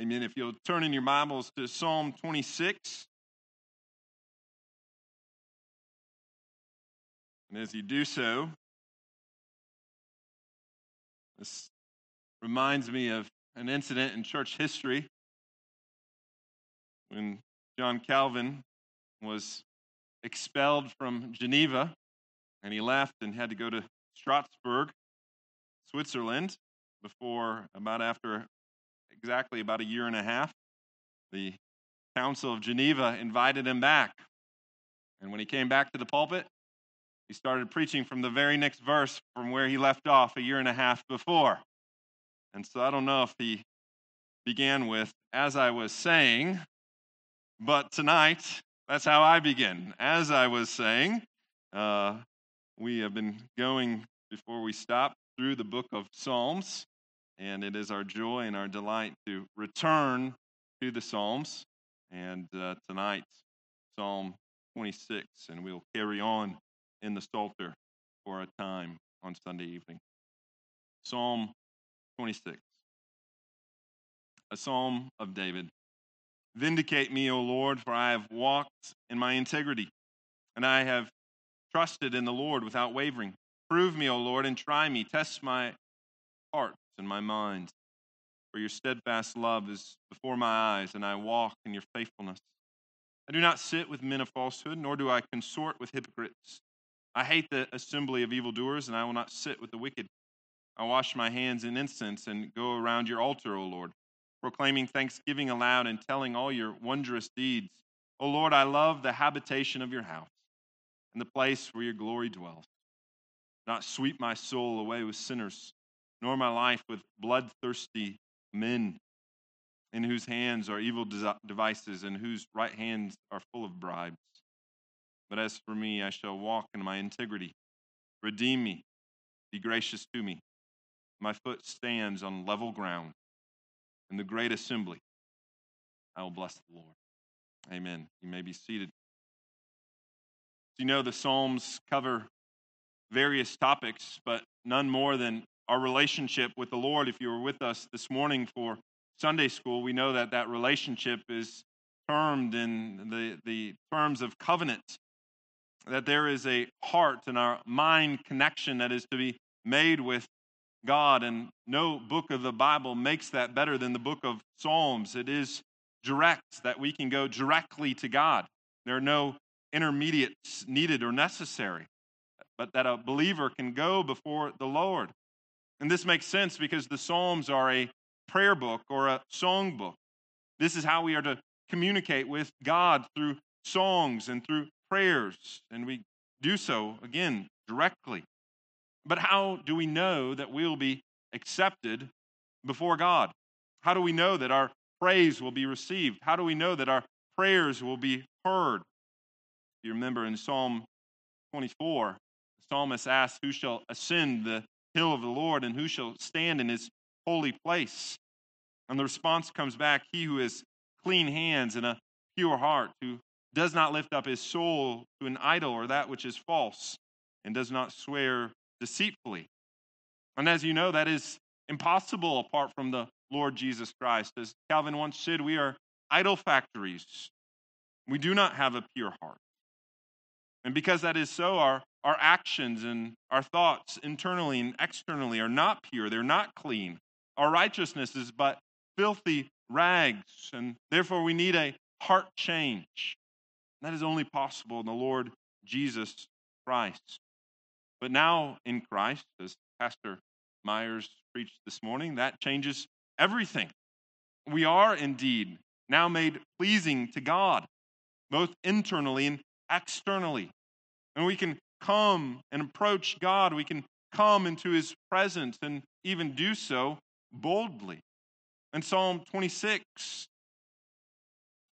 Amen. If you'll turn in your Bibles to Psalm 26. And as you do so, this reminds me of an incident in church history when John Calvin was expelled from Geneva and he left and had to go to Strasbourg, Switzerland, before about after exactly about a year and a half, the Council of Geneva invited him back. And when he came back to the pulpit, he started preaching from the very next verse from where he left off a year and a half before. And so I don't know if he began with, as I was saying, but tonight, that's how I begin. As I was saying, uh, we have been going before we stop through the book of Psalms. And it is our joy and our delight to return to the Psalms. And uh, tonight, Psalm 26, and we'll carry on in the Psalter for a time on Sunday evening. Psalm 26, a psalm of David. Vindicate me, O Lord, for I have walked in my integrity, and I have trusted in the Lord without wavering. Prove me, O Lord, and try me. Test my heart in my mind. For your steadfast love is before my eyes, and I walk in your faithfulness. I do not sit with men of falsehood, nor do I consort with hypocrites. I hate the assembly of evildoers, and I will not sit with the wicked. I wash my hands in incense and go around your altar, O Lord, proclaiming thanksgiving aloud and telling all your wondrous deeds. O Lord, I love the habitation of your house and the place where your glory dwells. Do not sweep my soul away with sinners nor my life with bloodthirsty men in whose hands are evil devices and whose right hands are full of bribes. But as for me, I shall walk in my integrity. Redeem me, be gracious to me. My foot stands on level ground. In the great assembly, I will bless the Lord. Amen. You may be seated. You know, the Psalms cover various topics, but none more than our relationship with the Lord. If you were with us this morning for Sunday school, we know that that relationship is termed in the, the terms of covenant, that there is a heart and our mind connection that is to be made with God. And no book of the Bible makes that better than the book of Psalms. It is direct, that we can go directly to God. There are no intermediates needed or necessary, but that a believer can go before the Lord. And this makes sense because the Psalms are a prayer book or a song book. This is how we are to communicate with God through songs and through prayers. And we do so, again, directly. But how do we know that we'll be accepted before God? How do we know that our praise will be received? How do we know that our prayers will be heard? You remember in Psalm 24, the psalmist asks, Who shall ascend the hill of the Lord, and who shall stand in his holy place? And the response comes back He who has clean hands and a pure heart, who does not lift up his soul to an idol or that which is false, and does not swear deceitfully. And as you know, that is impossible apart from the Lord Jesus Christ. As Calvin once said, we are idol factories. We do not have a pure heart. And because that is so, our our actions and our thoughts internally and externally are not pure, they're not clean. Our righteousness is but filthy rags, and therefore we need a heart change. That is only possible in the Lord Jesus Christ. But now in Christ, as Pastor Myers preached this morning, that changes everything. We are indeed now made pleasing to God, both internally and externally. And we can come and approach God, we can come into his presence and even do so boldly. And Psalm 26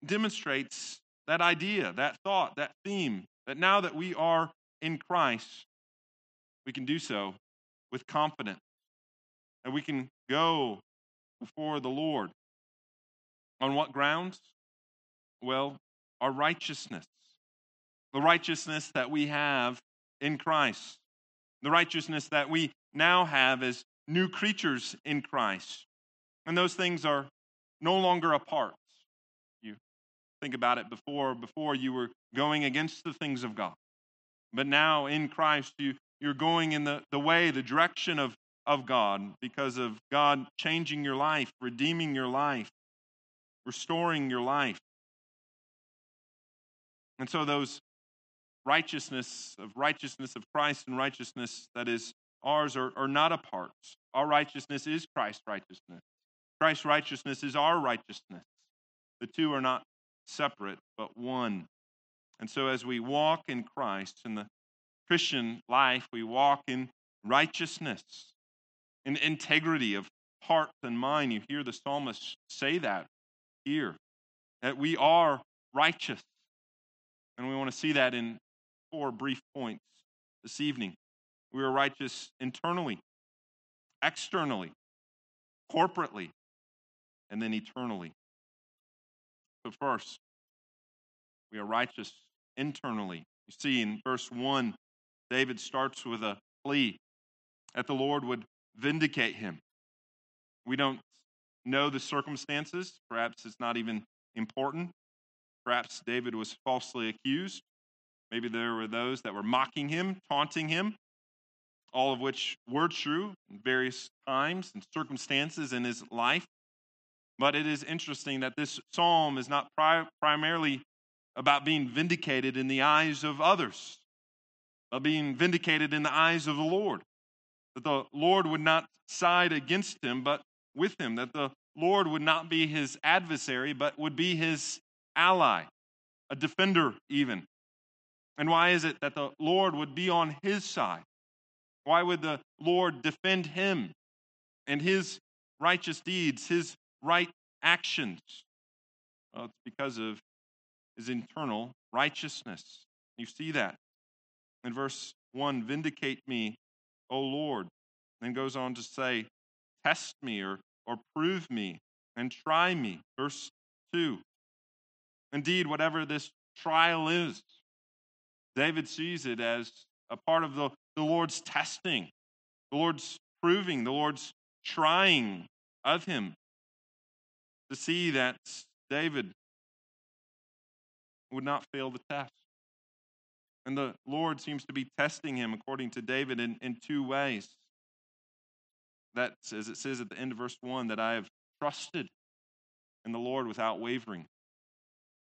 demonstrates that idea, that thought, that theme, that now that we are in Christ, we can do so with confidence. And we can go before the Lord. On what grounds? Well, our righteousness. The righteousness that we have in Christ, the righteousness that we now have as new creatures in Christ. And those things are no longer apart. You think about it before, before you were going against the things of God. But now in Christ, you, you're going in the, the way, the direction of, of God because of God changing your life, redeeming your life, restoring your life. And so those righteousness of righteousness of Christ and righteousness that is ours are, are not apart. Our righteousness is Christ's righteousness. Christ's righteousness is our righteousness. The two are not separate, but one. And so as we walk in Christ in the Christian life, we walk in righteousness, in integrity of heart and mind. You hear the psalmist say that here, that we are righteous. And we want to see that in four brief points this evening. We are righteous internally, externally, corporately, and then eternally. But first, we are righteous internally. You see, in verse 1, David starts with a plea that the Lord would vindicate him. We don't know the circumstances. Perhaps it's not even important. Perhaps David was falsely accused. Maybe there were those that were mocking him, taunting him, all of which were true in various times and circumstances in his life. But it is interesting that this psalm is not pri- primarily about being vindicated in the eyes of others, but being vindicated in the eyes of the Lord. That the Lord would not side against him, but with him. That the Lord would not be his adversary, but would be his ally, a defender, even. And why is it that the Lord would be on his side? Why would the Lord defend him and his righteous deeds, his right actions? Well, it's because of his internal righteousness. You see that in verse 1 Vindicate me, O Lord. Then goes on to say, Test me or, or prove me and try me. Verse 2 Indeed, whatever this trial is, David sees it as a part of the, the Lord's testing, the Lord's proving, the Lord's trying of him to see that David would not fail the test. And the Lord seems to be testing him, according to David, in, in two ways. That's, as it says at the end of verse 1, that I have trusted in the Lord without wavering.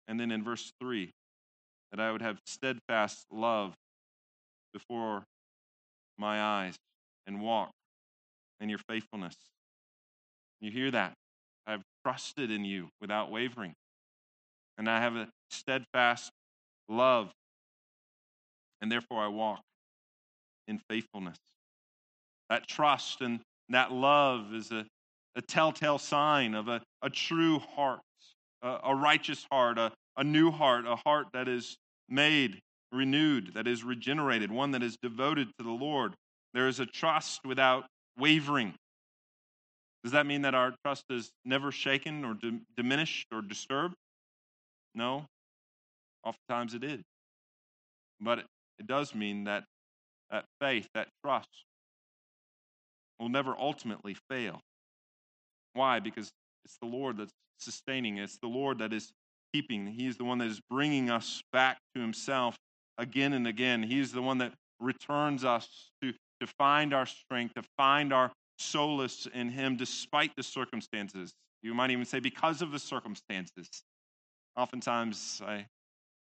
And then in verse 3, that I would have steadfast love before my eyes and walk in your faithfulness. You hear that? I have trusted in you without wavering. And I have a steadfast love. And therefore I walk in faithfulness. That trust and that love is a, a telltale sign of a, a true heart, a, a righteous heart, a, a new heart, a heart that is made, renewed, that is regenerated, one that is devoted to the Lord. There is a trust without wavering. Does that mean that our trust is never shaken or diminished or disturbed? No. Oftentimes it is. But it, it does mean that that faith, that trust, will never ultimately fail. Why? Because it's the Lord that's sustaining, it's the Lord that is keeping. He's the one that is bringing us back to Himself again and again. He's the one that returns us to, to find our strength, to find our solace in Him despite the circumstances. You might even say, because of the circumstances. Oftentimes, I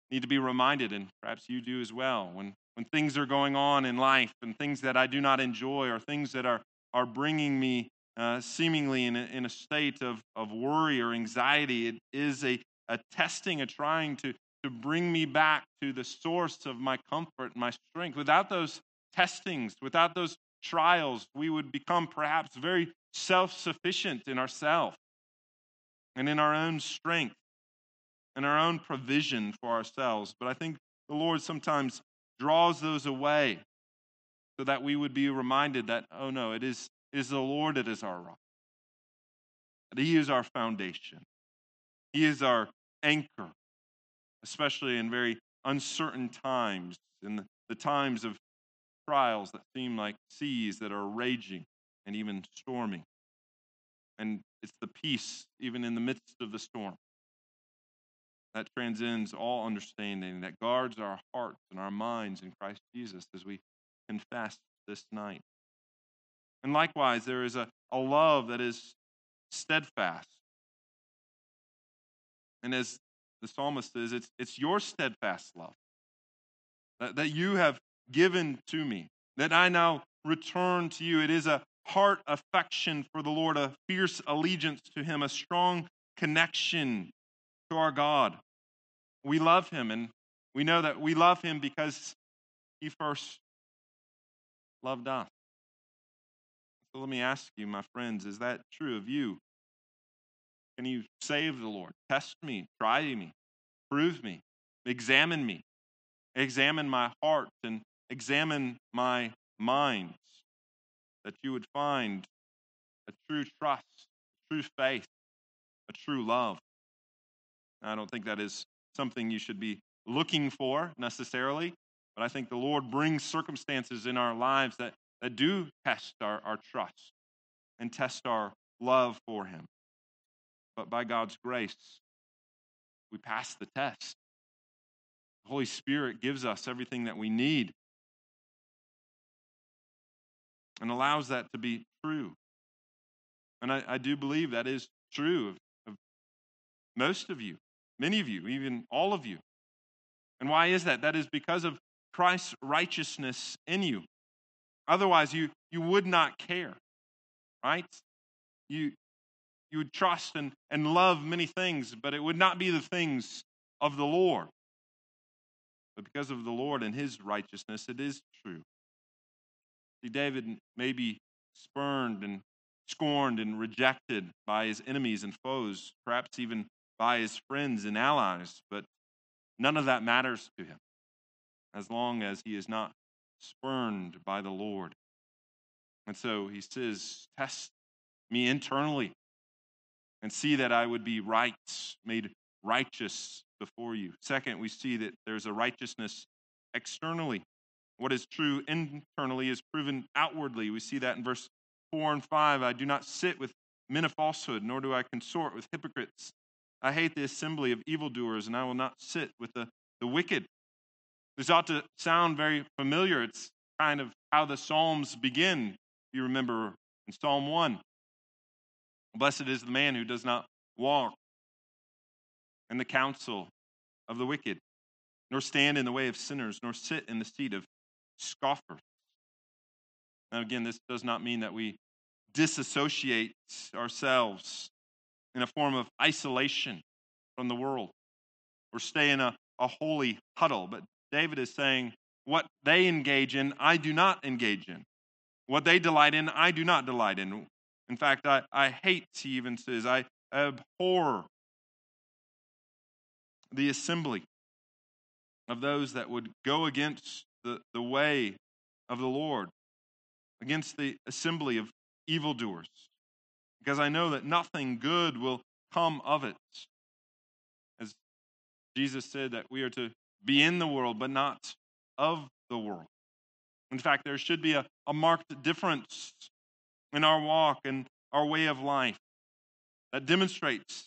need to be reminded, and perhaps you do as well, when, when things are going on in life and things that I do not enjoy or things that are, are bringing me uh, seemingly in a, in a state of, of worry or anxiety, it is a, a testing, a trying to, to bring me back to the source of my comfort and my strength. Without those testings, without those trials, we would become perhaps very self sufficient in ourselves and in our own strength and our own provision for ourselves. But I think the Lord sometimes draws those away so that we would be reminded that, oh no, it is, it is the Lord that is our rock. He is our foundation. He is our anchor, especially in very uncertain times, in the, times of trials that seem like seas that are raging and even storming. And it's the peace even in the midst of the storm that transcends all understanding, that guards our hearts and our minds in Christ Jesus as we confess this night. And likewise, there is a, a love that is steadfast. And as the psalmist says, it's, it's your steadfast love that, that you have given to me, that I now return to you. It is a heart affection for the Lord, a fierce allegiance to Him, a strong connection to our God. We love Him, and we know that we love Him because He first loved us. So let me ask you, my friends, is that true of you? Can you save the Lord? Test me, try me, prove me, examine me, examine my heart, and examine my mind, that you would find a true trust, true faith, a true love. I don't think that is something you should be looking for necessarily, but I think the Lord brings circumstances in our lives that, that do test our, our trust and test our love for Him. But by God's grace, we pass the test. The Holy Spirit gives us everything that we need and allows that to be true. And I, I do believe that is true of, of most of you, many of you, even all of you. And why is that? That is because of Christ's righteousness in you. Otherwise, you, you would not care, right? You, you would trust and, and love many things, but it would not be the things of the Lord. But because of the Lord and his righteousness, it is true. See, David may be spurned and scorned and rejected by his enemies and foes, perhaps even by his friends and allies, but none of that matters to him as long as he is not spurned by the Lord. And so he says, Test me internally and see that I would be right, made righteous before you. Second, we see that there's a righteousness externally. What is true internally is proven outwardly. We see that in verse 4 and 5. I do not sit with men of falsehood, nor do I consort with hypocrites. I hate the assembly of evildoers, and I will not sit with the, the wicked. This ought to sound very familiar. It's kind of how the Psalms begin, if you remember in Psalm 1. Blessed is the man who does not walk in the counsel of the wicked, nor stand in the way of sinners, nor sit in the seat of scoffers. Now, again, this does not mean that we disassociate ourselves in a form of isolation from the world or stay in a, a holy huddle. But David is saying, what they engage in, I do not engage in. What they delight in, I do not delight in. In fact, I, I hate, he even says, I abhor the assembly of those that would go against the, the way of the Lord, against the assembly of evildoers, because I know that nothing good will come of it. As Jesus said, that we are to be in the world, but not of the world. In fact, there should be a, a marked difference in our walk and our way of life that demonstrates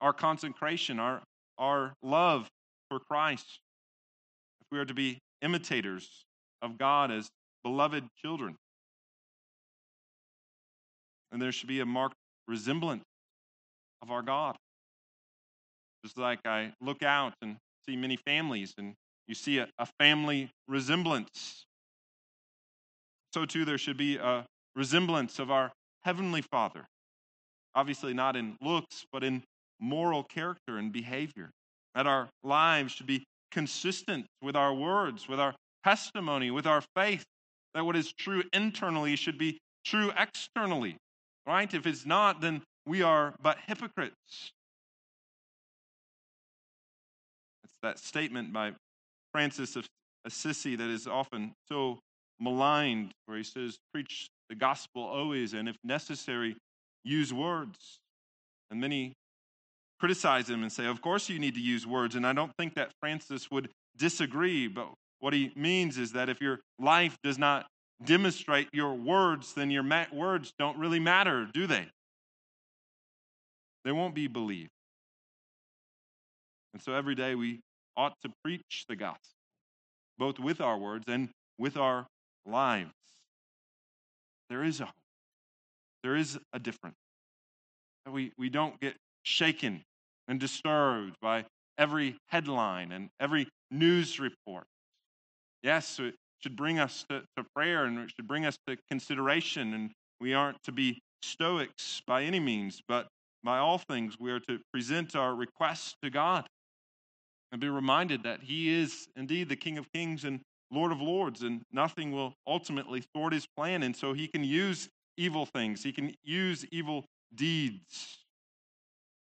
our consecration, our, our love for Christ. If we are to be imitators of God as beloved children, and there should be a marked resemblance of our God. Just like I look out and see many families, and you see a, a family resemblance. So, too, there should be a resemblance of our Heavenly Father. Obviously, not in looks, but in moral character and behavior. That our lives should be consistent with our words, with our testimony, with our faith. That what is true internally should be true externally, right? If it's not, then we are but hypocrites. It's that statement by Francis of Assisi that is often so maligned, where he says, Preach the gospel always, and if necessary, use words. And many criticize him and say, Of course, you need to use words. And I don't think that Francis would disagree, but what he means is that if your life does not demonstrate your words, then your words don't really matter, do they? they won't be believed. And so every day we ought to preach the gospel, both with our words and with our lives. There is a hope. There is a difference. We, we don't get shaken and disturbed by every headline and every news report. Yes, it should bring us to, to prayer and it should bring us to consideration, and we aren't to be stoics by any means, but by all things, we are to present our requests to God and be reminded that He is indeed the King of Kings and Lord of Lords, and nothing will ultimately thwart His plan. And so He can use evil things, He can use evil deeds,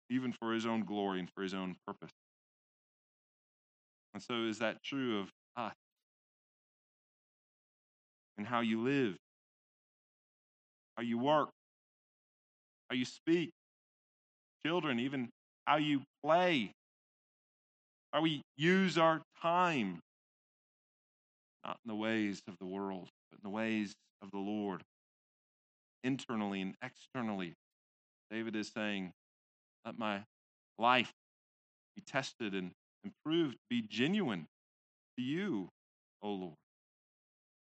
even for His own glory and for His own purpose. And so, is that true of us? And how you live, how you work, how you speak, children, even how you play, how we use our time, not in the ways of the world, but in the ways of the Lord, internally and externally. David is saying, Let my life be tested and improved, be genuine to you, O Lord.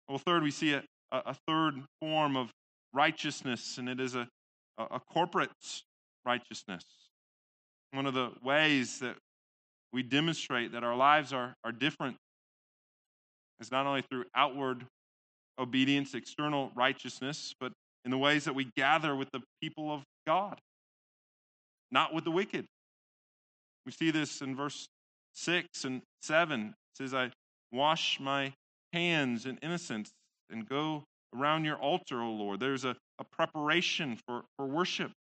Well, third, we see a, a third form of righteousness, and it is a, a corporate righteousness. One of the ways that we demonstrate that our lives are, are different is not only through outward obedience, external righteousness, but in the ways that we gather with the people of God, not with the wicked. We see this in verse 6 and 7. It says, I wash my hands in innocence and go around your altar, O Lord. There's a, a preparation for, for worship.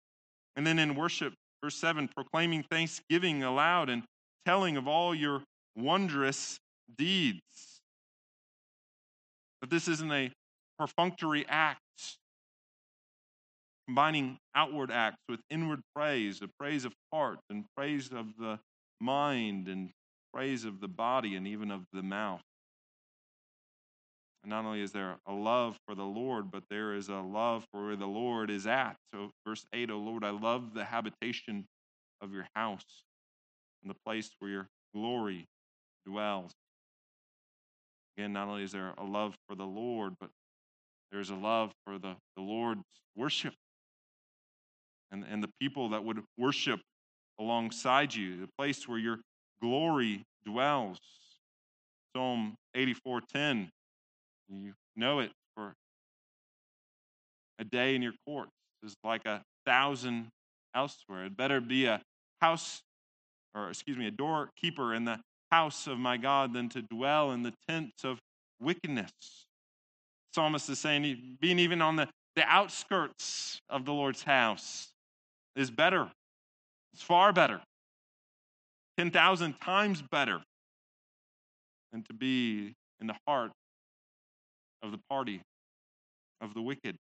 And then in worship, verse 7, proclaiming thanksgiving aloud and telling of all your wondrous deeds. But this isn't a perfunctory act, combining outward acts with inward praise, a praise of heart and praise of the mind and praise of the body and even of the mouth. And not only is there a love for the Lord, but there is a love for where the Lord is at. So, verse 8, O Lord, I love the habitation of your house and the place where your glory dwells. Again, not only is there a love for the Lord, but there's a love for the, the Lord's worship and, and the people that would worship alongside you, the place where your glory dwells. Psalm 84:10 you know it for a day in your courts is like a thousand elsewhere. It better be a house, or excuse me, a doorkeeper in the house of my God than to dwell in the tents of wickedness. Psalmist is saying, being even on the, the outskirts of the Lord's house is better. It's far better. 10,000 times better than to be in the heart of the party of the wicked.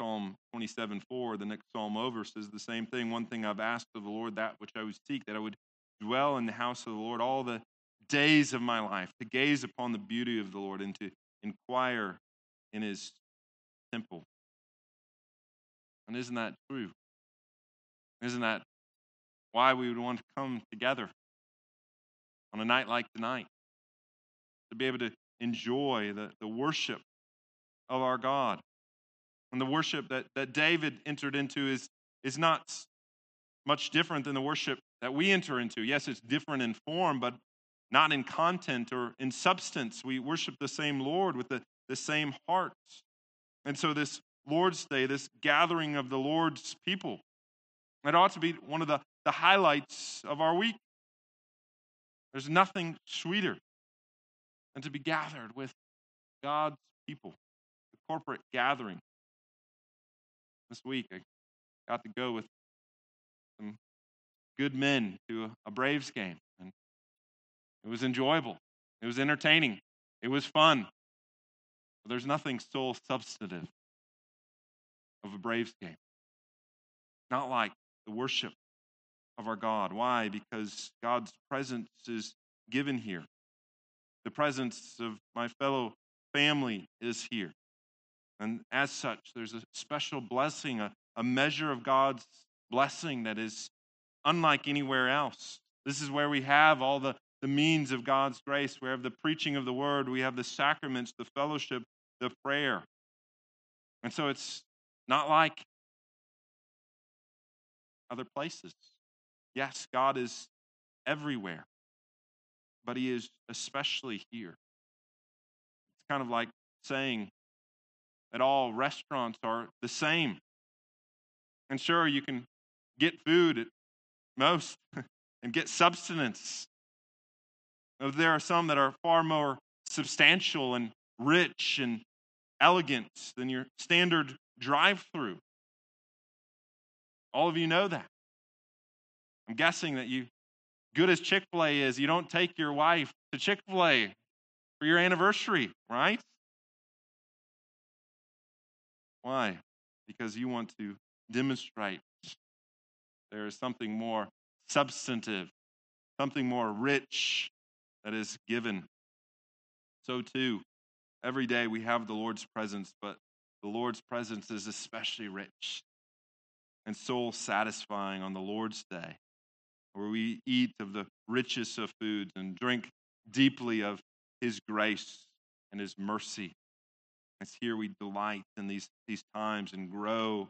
Psalm 27 4, the next psalm over, says the same thing. One thing I've asked of the Lord, that which I would seek, that I would dwell in the house of the Lord all the days of my life, to gaze upon the beauty of the Lord and to inquire in his temple. And isn't that true? Isn't that why we would want to come together on a night like tonight? To be able to enjoy the, the worship of our God. And the worship that, that David entered into is, is not much different than the worship that we enter into. Yes, it's different in form, but not in content or in substance. We worship the same Lord with the, the same hearts. And so, this Lord's Day, this gathering of the Lord's people, it ought to be one of the, the highlights of our week. There's nothing sweeter than to be gathered with God's people, the corporate gathering. This week, I got to go with good men to a Braves game, and it was enjoyable. It was entertaining. It was fun. But there's nothing so substantive of a Braves game. Not like the worship of our God. Why? Because God's presence is given here. The presence of my fellow family is here. And as such, there's a special blessing, a, a measure of God's blessing that is unlike anywhere else. This is where we have all the, the means of God's grace. We have the preaching of the word, we have the sacraments, the fellowship, the prayer. And so it's not like other places. Yes, God is everywhere, but He is especially here. It's kind of like saying that all restaurants are the same. And sure, you can get food at most and get substance. There are some that are far more substantial and rich and elegant than your standard drive through. All of you know that. I'm guessing that you, good as Chick fil A is, you don't take your wife to Chick fil A for your anniversary, right? Why? Because you want to demonstrate there is something more substantive, something more rich that is given. So, too, every day we have the Lord's presence, but the Lord's presence is especially rich and soul satisfying on the Lord's day, where we eat of the richest of foods and drink deeply of His grace and His mercy. As here we delight in these, these times and grow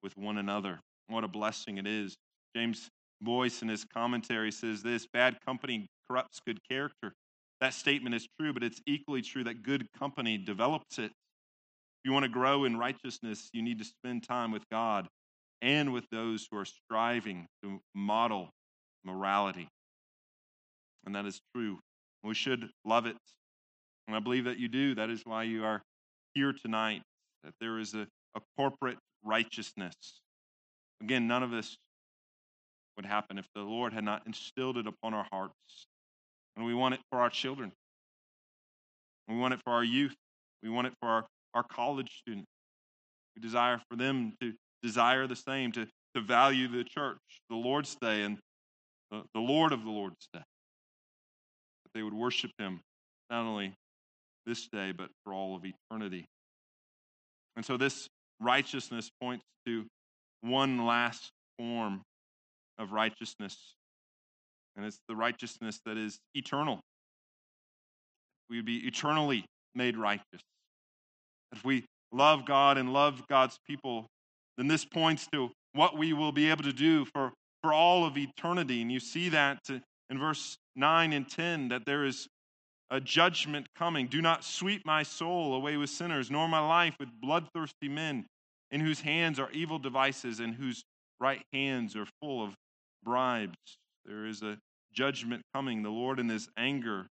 with one another. What a blessing it is. James Boice, in his commentary says this bad company corrupts good character. That statement is true, but it's equally true that good company develops it. If you want to grow in righteousness, you need to spend time with God and with those who are striving to model morality. And that is true. We should love it. And I believe that you do. That is why you are here tonight, that there is a, a corporate righteousness. Again, none of this would happen if the Lord had not instilled it upon our hearts. And we want it for our children. We want it for our youth. We want it for our, our college students. We desire for them to desire the same, to, to value the church, the Lord's Day, and the, the Lord of the Lord's Day. That they would worship Him not only this day, but for all of eternity. And so this righteousness points to one last form of righteousness, and it's the righteousness that is eternal. We would be eternally made righteous. If we love God and love God's people, then this points to what we will be able to do for, for all of eternity. And you see that in verse 9 and 10 that there is a judgment coming. Do not sweep my soul away with sinners, nor my life with bloodthirsty men, in whose hands are evil devices, and whose right hands are full of bribes. There is a judgment coming. The Lord, in his anger,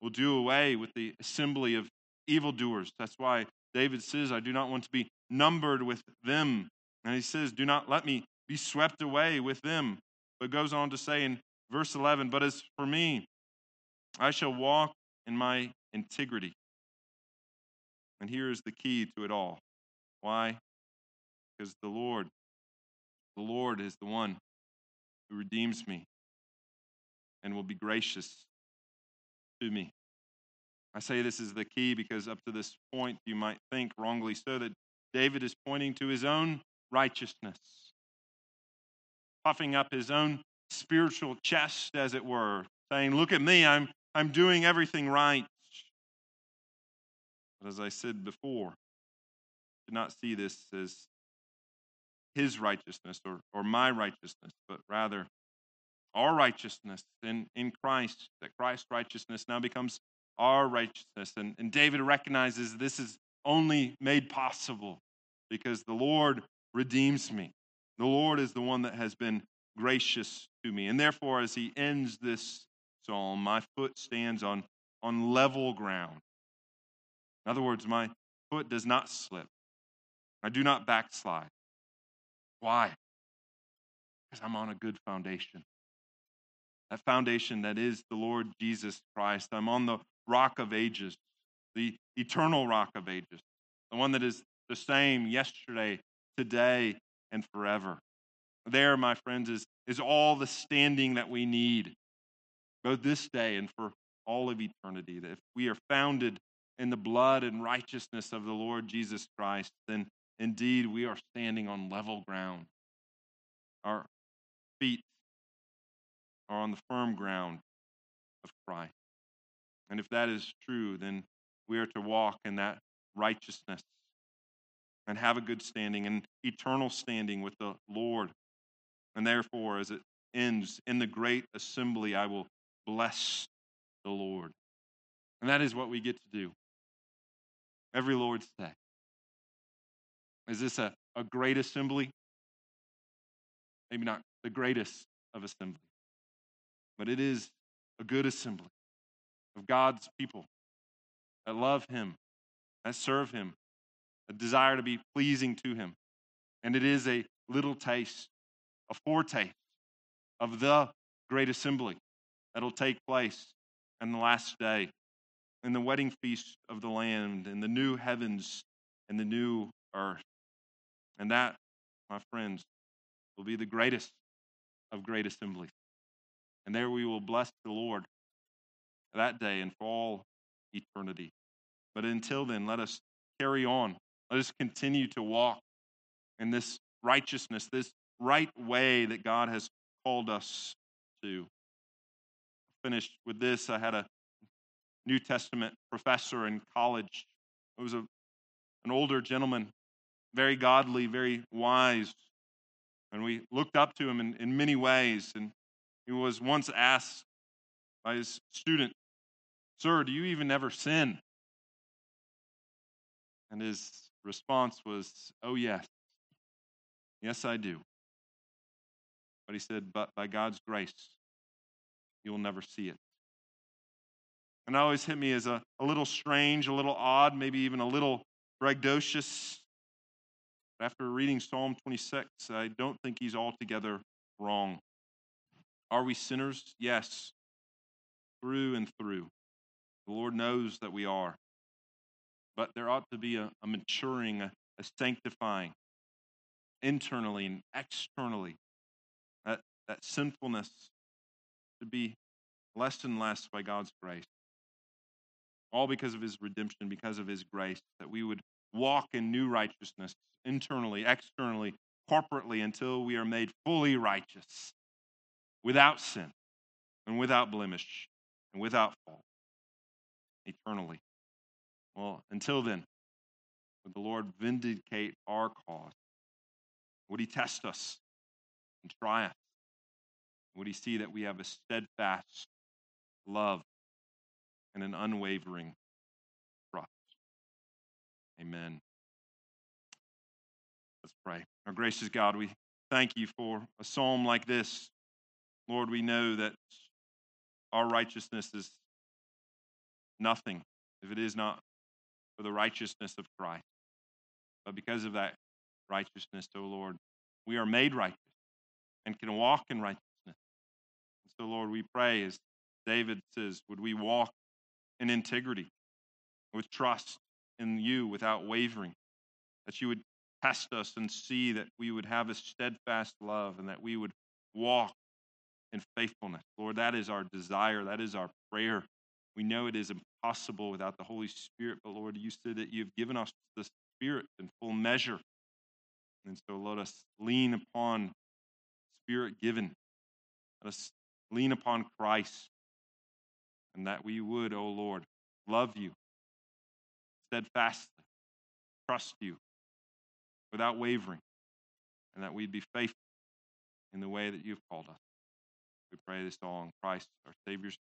will do away with the assembly of evildoers. That's why David says, I do not want to be numbered with them. And he says, Do not let me be swept away with them. But goes on to say in verse 11, But as for me, I shall walk in my integrity. And here is the key to it all. Why? Because the Lord, the Lord is the one who redeems me and will be gracious to me. I say this is the key because up to this point, you might think wrongly so that David is pointing to his own righteousness, puffing up his own spiritual chest, as it were, saying, Look at me, I'm, I'm doing everything right. But as I said before, do not see this as his righteousness or, or my righteousness, but rather our righteousness in, in Christ, that Christ's righteousness now becomes our righteousness. And, and David recognizes this is only made possible because the Lord redeems me. The Lord is the one that has been gracious to me. And therefore, as he ends this psalm, my foot stands on, on level ground. In other words, my foot does not slip. I do not backslide. Why? Because I'm on a good foundation. That foundation that is the Lord Jesus Christ. I'm on the rock of ages, the eternal rock of ages, the one that is the same yesterday, today, and forever. There, my friends, is, is all the standing that we need, both this day and for all of eternity. That if we are founded in the blood and righteousness of the Lord Jesus Christ, then indeed we are standing on level ground. Our feet are on the firm ground of Christ. And if that is true, then we are to walk in that righteousness and have a good standing and eternal standing with the Lord. And therefore, as it ends, in the great assembly, I will bless the Lord. And that is what we get to do every Lord's Day. Is this a, a great assembly? Maybe not the greatest of assembly, but it is a good assembly of God's people that love Him, that serve Him, a desire to be pleasing to Him. And it is a little taste, a foretaste of the great assembly that'll take place in the last day, in the wedding feast of the land, in the new heavens and the new earth. And that, my friends, will be the greatest of great assemblies. And there we will bless the Lord that day and for all eternity. But until then, let us carry on. Let us continue to walk in this righteousness, this right way that God has called us to. Finished with this. I had a New Testament professor in college. It was a, an older gentleman, very godly, very wise. And we looked up to him in, in many ways. And he was once asked by his student, Sir, do you even ever sin? And his response was, Oh, yes. Yes, I do. But he said, But by God's grace, you will never see it. And that always hit me as a, a little strange, a little odd, maybe even a little braggadocious. After reading Psalm 26, I don't think he's altogether wrong. Are we sinners? Yes, through and through. The Lord knows that we are. But there ought to be a, a maturing, a, a sanctifying internally and externally. That, that sinfulness to be less and less by God's grace. All because of his redemption, because of his grace, that we would walk in new righteousness internally, externally, corporately, until we are made fully righteous, without sin, and without blemish, and without fault eternally. Well, until then, would the Lord vindicate our cause? Would He test us and try us? Would He see that we have a steadfast love and an unwavering? Amen. Let's pray. Our gracious God, we thank you for a psalm like this. Lord, we know that our righteousness is nothing if it is not for the righteousness of Christ. But because of that righteousness, O Lord, we are made righteous and can walk in righteousness. And so, Lord, we pray, as David says, would we walk in integrity, with trust in you without wavering, that you would test us and see that we would have a steadfast love and that we would walk in faithfulness. Lord, that is our desire, that is our prayer. We know it is impossible without the Holy Spirit, but Lord, you said that you've given us the Spirit in full measure. And so let us lean upon Spirit given. Let us lean upon Christ. And that we would, O oh Lord, love you steadfastly, trust you without wavering, and that we'd be faithful in the way that you've called us. We pray this all in Christ, our Savior's